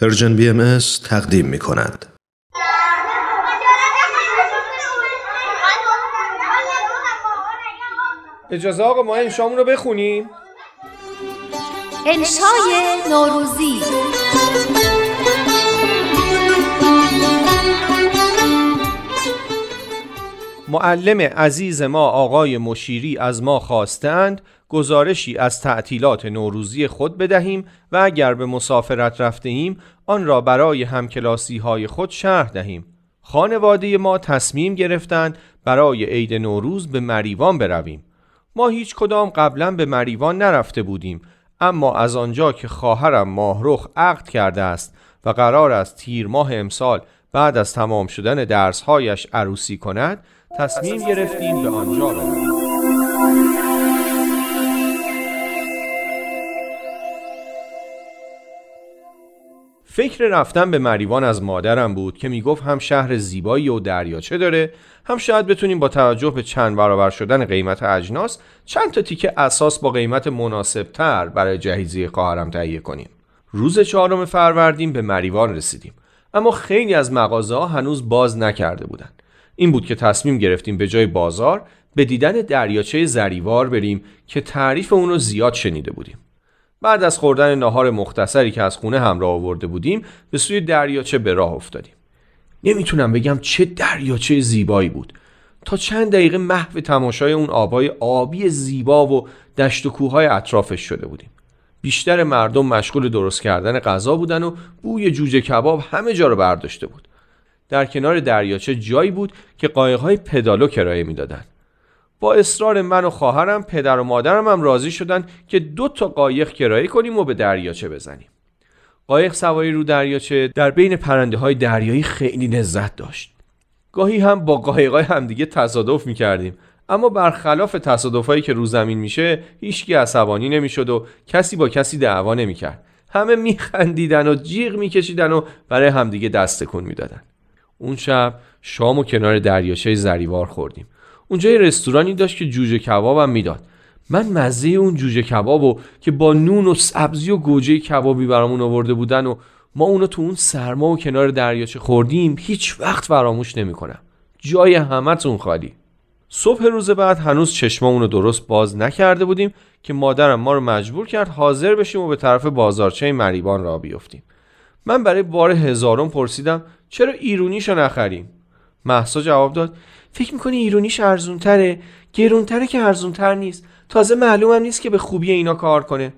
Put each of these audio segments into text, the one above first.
پرژن بی ام تقدیم می کند. اجازه آقا ما انشامون رو بخونیم انشای نوروزی معلم عزیز ما آقای مشیری از ما خواستند گزارشی از تعطیلات نوروزی خود بدهیم و اگر به مسافرت رفته ایم آن را برای همکلاسی های خود شرح دهیم. خانواده ما تصمیم گرفتند برای عید نوروز به مریوان برویم. ما هیچ کدام قبلا به مریوان نرفته بودیم اما از آنجا که خواهرم ماهرخ عقد کرده است و قرار است تیر ماه امسال بعد از تمام شدن درسهایش عروسی کند تصمیم گرفتیم به آنجا برویم. فکر رفتن به مریوان از مادرم بود که می‌گفت هم شهر زیبایی و دریاچه داره هم شاید بتونیم با توجه به چند برابر شدن قیمت اجناس چند تا تیکه اساس با قیمت مناسب تر برای جهیزی خواهرم تهیه کنیم. روز چهارم فروردین به مریوان رسیدیم اما خیلی از مغازه ها هنوز باز نکرده بودند. این بود که تصمیم گرفتیم به جای بازار به دیدن دریاچه زریوار بریم که تعریف اون رو زیاد شنیده بودیم. بعد از خوردن ناهار مختصری که از خونه همراه آورده بودیم به سوی دریاچه به راه افتادیم. نمی‌تونم بگم چه دریاچه زیبایی بود. تا چند دقیقه محو تماشای اون آبای آبی زیبا و دشت و کوههای اطرافش شده بودیم. بیشتر مردم مشغول درست کردن غذا بودن و بوی جوجه کباب همه جا رو برداشته بود. در کنار دریاچه جایی بود که قایقهای پدالو کرایه می‌دادند با اصرار من و خواهرم پدر و مادرم هم راضی شدن که دو تا قایق کرایه کنیم و به دریاچه بزنیم. قایق سواری رو دریاچه در بین پرنده های دریایی خیلی لذت داشت. گاهی هم با قایقای همدیگه تصادف می‌کردیم اما برخلاف تصادفایی که رو زمین میشه هیچکی عصبانی نمی‌شد و کسی با کسی دعوا نمی‌کرد. همه میخندیدن و جیغ میکشیدن و برای همدیگه دست تکون می‌دادن. اون شب شام و کنار دریاچه زریوار خوردیم. اونجا یه رستورانی داشت که جوجه کبابم می‌داد. من مزه اون جوجه کبابو که با نون و سبزی و گوجه کبابی برامون آورده بودن و ما اونو تو اون سرما و کنار دریاچه خوردیم هیچ وقت فراموش نمی‌کنم. جای همتون خالی. صبح روز بعد هنوز چشمامون رو درست باز نکرده بودیم که مادرم ما رو مجبور کرد حاضر بشیم و به طرف بازارچه مریبان را بیفتیم. من برای بار هزارم پرسیدم چرا ایرونیشو نخریم؟ محسا جواب داد فکر می‌کنی ایرونیش ارزونتره؟ گرونتره که ارزونتر نیست. تازه معلومم نیست که به خوبی اینا کار کنه.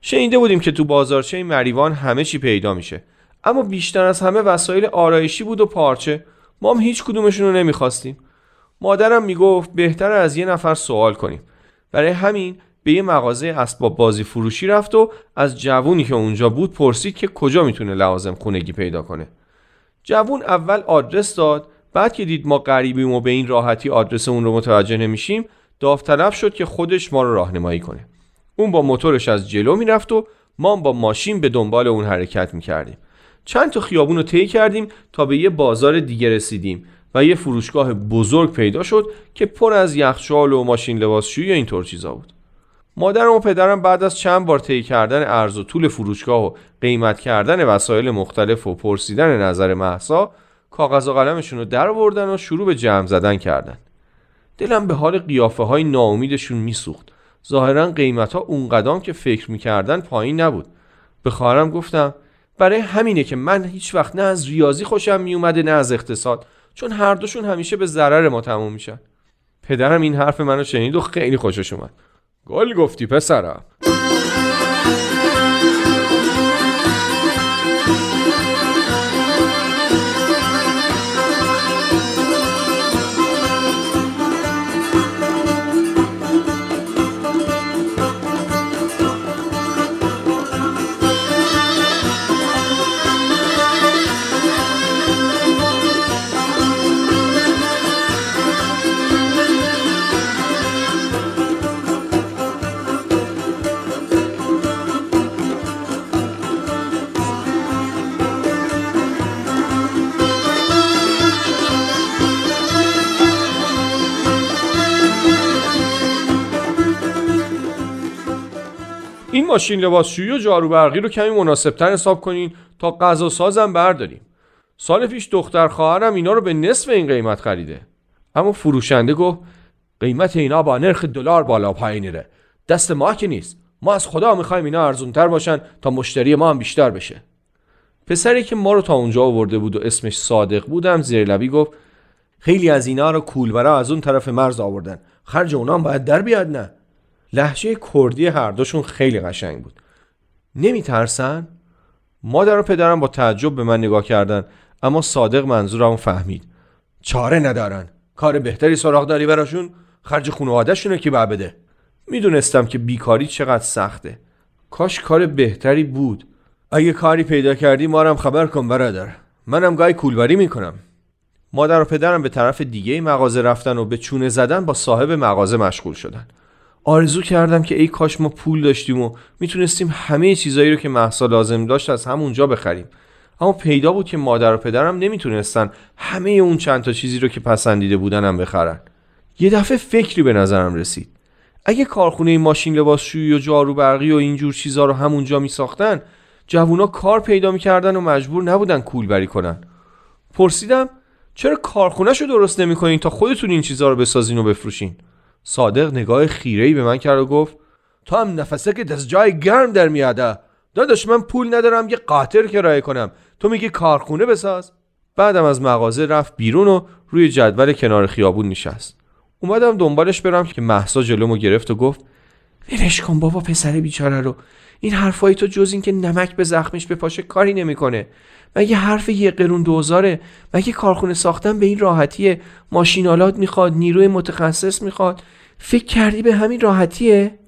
شنیده بودیم که تو بازارچه مریوان همه چی پیدا میشه. اما بیشتر از همه وسایل آرایشی بود و پارچه. ما هم هیچ کدومشون رو نمی‌خواستیم. مادرم می‌گفت بهتر از یه نفر سوال کنیم. برای همین به یه مغازه اسباب بازی فروشی رفت و از جوونی که اونجا بود پرسید که کجا می‌تونه لوازم خونگی پیدا کنه. جوون اول آدرس داد بعد که دید ما غریبیم و به این راحتی آدرس اون رو متوجه نمیشیم داوطلب شد که خودش ما رو راهنمایی کنه. اون با موتورش از جلو می‌رفت و ما با ماشین به دنبال اون حرکت می‌کردیم. چند تا خیابون رو طی کردیم تا به یه بازار دیگه رسیدیم و یه فروشگاه بزرگ پیدا شد که پر از یخچال و ماشین لباسشویی و اینطور چیزا بود. مادرم و پدرم بعد از چند بار طی کردن ارز و طول فروشگاه و قیمت کردن وسایل مختلف و پرسیدن نظر محسا کاغذ و قلمشون رو در آوردن و شروع به جمع زدن کردن. دلم به حال قیافه های ناامیدشون میسوخت. ظاهرا قیمت ها اونقدام که فکر می‌کردن پایین نبود. به خواهرم گفتم برای همینه که من هیچ وقت نه از ریاضی خوشم میومده نه از اقتصاد چون هر دوشون همیشه به ضرر ما تموم میشن. پدرم این حرف منو شنید و خیلی خوشش اومد. گل گفتی پسرم. این ماشین لباسشویی و جارو برقی رو کمی مناسبتر حساب کنین تا غذا سازم برداریم. سال پیش دختر خواهرم اینا رو به نصف این قیمت خریده. اما فروشنده گفت قیمت اینا با نرخ دلار بالا پایین ره. دست ما که نیست. ما از خدا می‌خوایم اینا ارزونتر باشن تا مشتری ما هم بیشتر بشه. پسری که ما رو تا اونجا آورده بود و اسمش صادق بودم زیر لبی گفت خیلی از اینا رو کولبرا از اون طرف مرز آوردن. خرج اونا هم باید در بیاد نه. لحجه کردی هر دوشون خیلی قشنگ بود. نمیترسن؟ مادر و پدرم با تعجب به من نگاه کردن اما صادق منظورمو فهمید. چاره ندارن. کار بهتری سراغ داری براشون خرج خانوادهشونه که بعد بده؟ می‌دونستم که بیکاری چقدر سخته. کاش کار بهتری بود. اگه کاری پیدا کردی ما هم خبر کن برادر. منم گاهی کولبری می‌کنم. مادر و پدرم به طرف دیگه مغازه رفتن و به چونه زدن با صاحب مغازه مشغول شدن. آرزو کردم که ای کاش ما پول داشتیم و می‌تونستیم همه چیزایی رو که محسا لازم داشت از همونجا بخریم. اما پیدا بود که مادر و پدرم نمی‌تونستن همه اون چند تا چیزی رو که پسندیده بودنم بخرن. یه دفعه فکری به نظرم رسید. اگه کارخونه ماشین لباسشویی و جارو برقی و اینجور چیزا رو همونجا میساختن جوونا کار پیدا می‌کردن و مجبور نبودن کولبری کنن. پرسیدم چرا کارخونهشو درست نمی‌کنین تا خودتون این چیزها رو بسازین و بفروشین؟ صادق نگاه خیره‌ای به من کرد و گفت تو هم نفسه که دست جای گرم در میاده داداش من پول ندارم یه قاطر کرایه کنم. تو میگی کارخونه بساز. بعدم از مغازه رفت بیرون و روی جدول کنار خیابون نشست. اومدم دنبالش برم که محسا جلومو گرفت و گفت ولش کن بابا پسر بیچاره رو. این حرفای تو جز اینکه نمک به زخمش بپاشه کاری نمی‌کنه. مگه حرف یه قرون دوزاره؟ مگه کارخونه ساختن به این راحتیه؟ ماشینالات می‌خواد نیروی متخصص می‌خواد. فکر کردی به همین راحتیه؟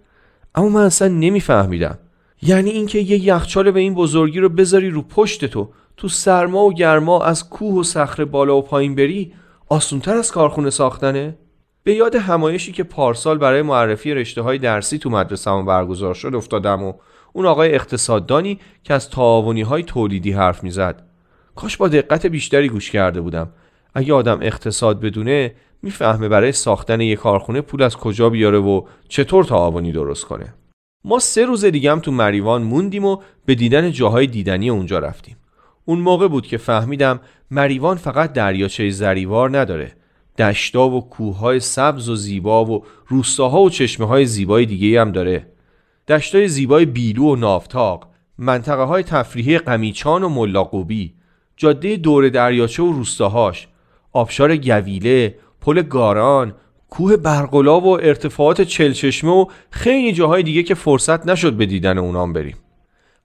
اما من اصلا نمیفهمیدم. یعنی اینکه یه یخچال به این بزرگی رو بذاری رو پشت تو تو سرما و گرما از کوه و صخره بالا و پایین بری آسونتر از کارخونه ساختنه؟ به یاد همایشی که پارسال برای معرفی رشته های درسی تو مدرسه برگزار شد افتادم و اون آقای اقتصاددانی که از تعاونی های تولیدی حرف می‌زد. کاش با دقت بیشتری گوش کرده بودم. اگه آدم اقتصاد بدونه می‌فهمه برای ساختن یک کارخونه پول از کجا بیاره و چطور تعاونی درست کنه. ما سه روز دیگه هم تو مریوان موندیم و به دیدن جاهای دیدنی اونجا رفتیم. اون موقع بود که فهمیدم مریوان فقط دریاچه زریوار نداره. دشتا و کوههای سبز و زیبا و روستاها و چشمه های زیبای دیگه هم داره. دشتای زیبای بیلو و نافتاق منطقه های تفریحی قمیچان و ملاقوبی جاده دور دریاچه و روستاهاش آبشار گویله پل گاران کوه برقلا و ارتفاعات چلچشمه و خیلی جاهای دیگه که فرصت نشد به دیدن اونام بریم.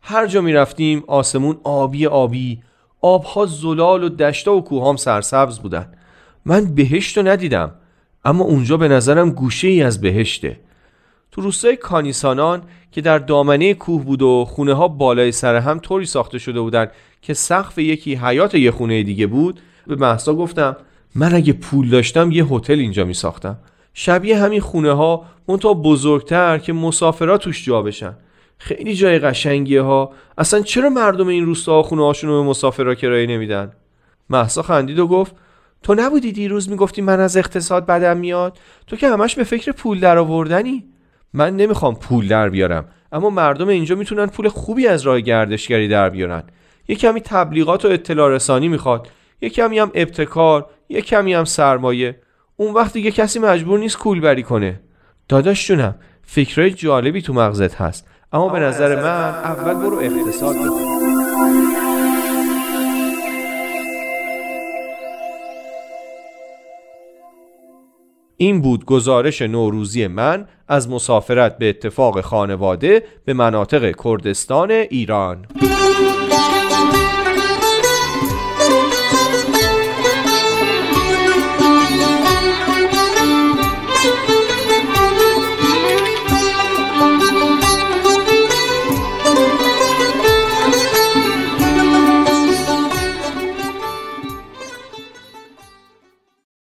هر جا می رفتیم آسمون آبی آبی آبها زلال و دشتا و کوهام سرسبز بودن. من بهشت رو ندیدم اما اونجا به نظرم گوشه ای از بهشته. تو روستای کانیسانان که در دامنه کوه بود و خونه ها بالای سر هم طوری ساخته شده بودن که سقف یکی حیات یه خونه دیگه بود به محسا گفتم من اگه پول داشتم یه هتل اینجا می ساختم شبیه همین خونه ها منتها بزرگتر که مسافرات توش جا بشن. خیلی جای قشنگیه ها. اصلا چرا مردم این روستا خونه هاشون رو به مسافرا کرایه نمیدن؟ محسا خندید و گفت تو نبودی دیروز می‌گفتی من از اقتصاد بدم میاد؟ تو که همش به فکر پول در آوردنی. من نمی‌خوام پول در بیارم اما مردم اینجا می‌تونن پول خوبی از راه گردشگری در بیارن. یه کمی تبلیغات و اطلاع رسانی می‌خواد یه کمی هم ابتکار یه کمی هم سرمایه. اون وقت دیگه کسی مجبور نیست کول بری کنه. داداش جونم فکرهای جالبی تو مغزت هست اما به نظر من اول برو اقتصاد بکن این بود گزارش نوروزی من از مسافرت به اتفاق خانواده به مناطق کردستان ایران.